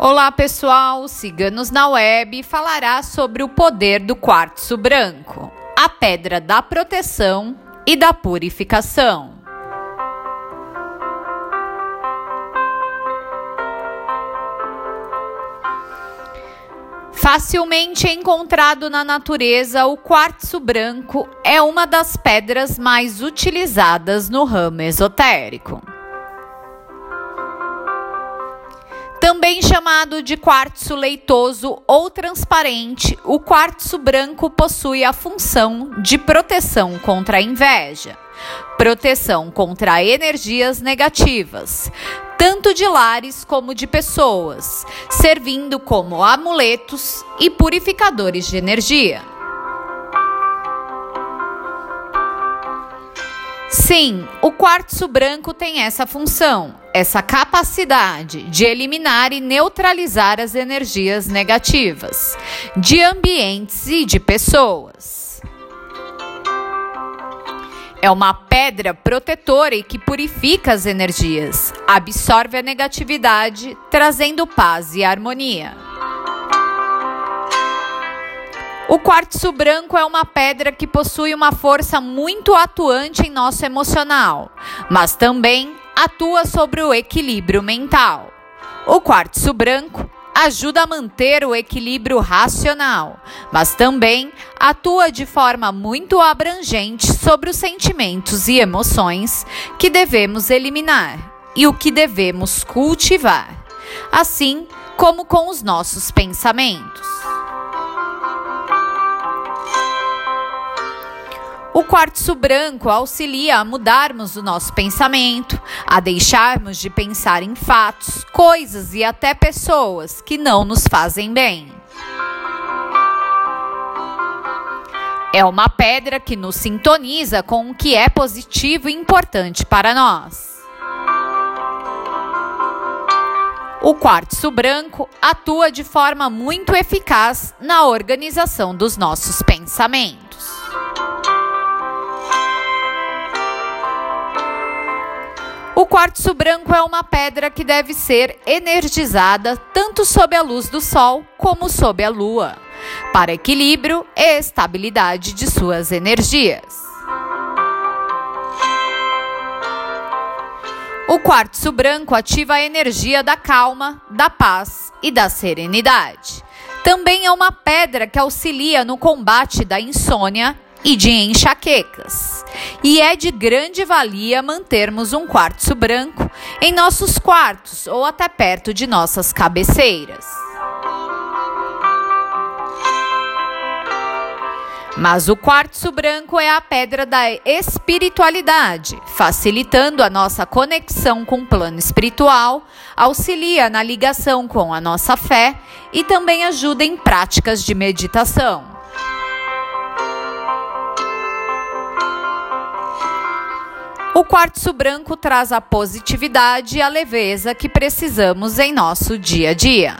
Olá pessoal, Ciganos na Web falará sobre o poder do quartzo branco, a pedra da proteção e da purificação. Facilmente encontrado na natureza, o quartzo branco é uma das pedras mais utilizadas no ramo esotérico. Também chamado de quartzo leitoso ou transparente, o quartzo branco possui a função de proteção contra a inveja, proteção contra energias negativas, tanto de lares como de pessoas, servindo como amuletos e purificadores de energia. Sim, o quartzo branco tem essa função, essa capacidade de eliminar e neutralizar as energias negativas de ambientes e de pessoas. É uma pedra protetora e que purifica as energias, absorve a negatividade, trazendo paz e harmonia. O quartzo branco é uma pedra que possui uma força muito atuante em nosso emocional, mas também atua sobre o equilíbrio mental. O quartzo branco ajuda a manter o equilíbrio racional, mas também atua de forma muito abrangente sobre os sentimentos e emoções que devemos eliminar e o que devemos cultivar, assim como com os nossos pensamentos. O quartzo branco auxilia a mudarmos o nosso pensamento, a deixarmos de pensar em fatos, coisas e até pessoas que não nos fazem bem. É uma pedra que nos sintoniza com o que é positivo e importante para nós. O quartzo branco atua de forma muito eficaz na organização dos nossos pensamentos. O quartzo branco é uma pedra que deve ser energizada tanto sob a luz do sol como sob a lua, para equilíbrio e estabilidade de suas energias. O quartzo branco ativa a energia da calma, da paz e da serenidade. Também é uma pedra que auxilia no combate da insônia e de enxaquecas. E é de grande valia mantermos um quartzo branco em nossos quartos ou até perto de nossas cabeceiras. Mas o quartzo branco é a pedra da espiritualidade, facilitando a nossa conexão com o plano espiritual, auxilia na ligação com a nossa fé e também ajuda em práticas de meditação. O quartzo branco traz a positividade e a leveza que precisamos em nosso dia a dia.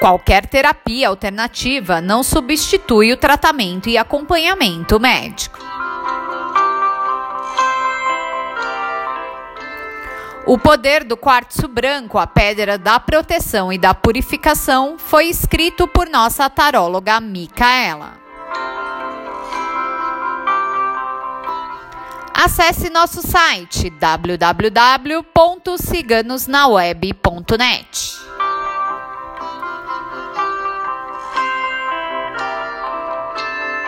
Qualquer terapia alternativa não substitui o tratamento e acompanhamento médico. O poder do quartzo branco, a pedra da proteção e da purificação, foi escrito por nossa taróloga Micaela. Acesse nosso site www.ciganosnaweb.net.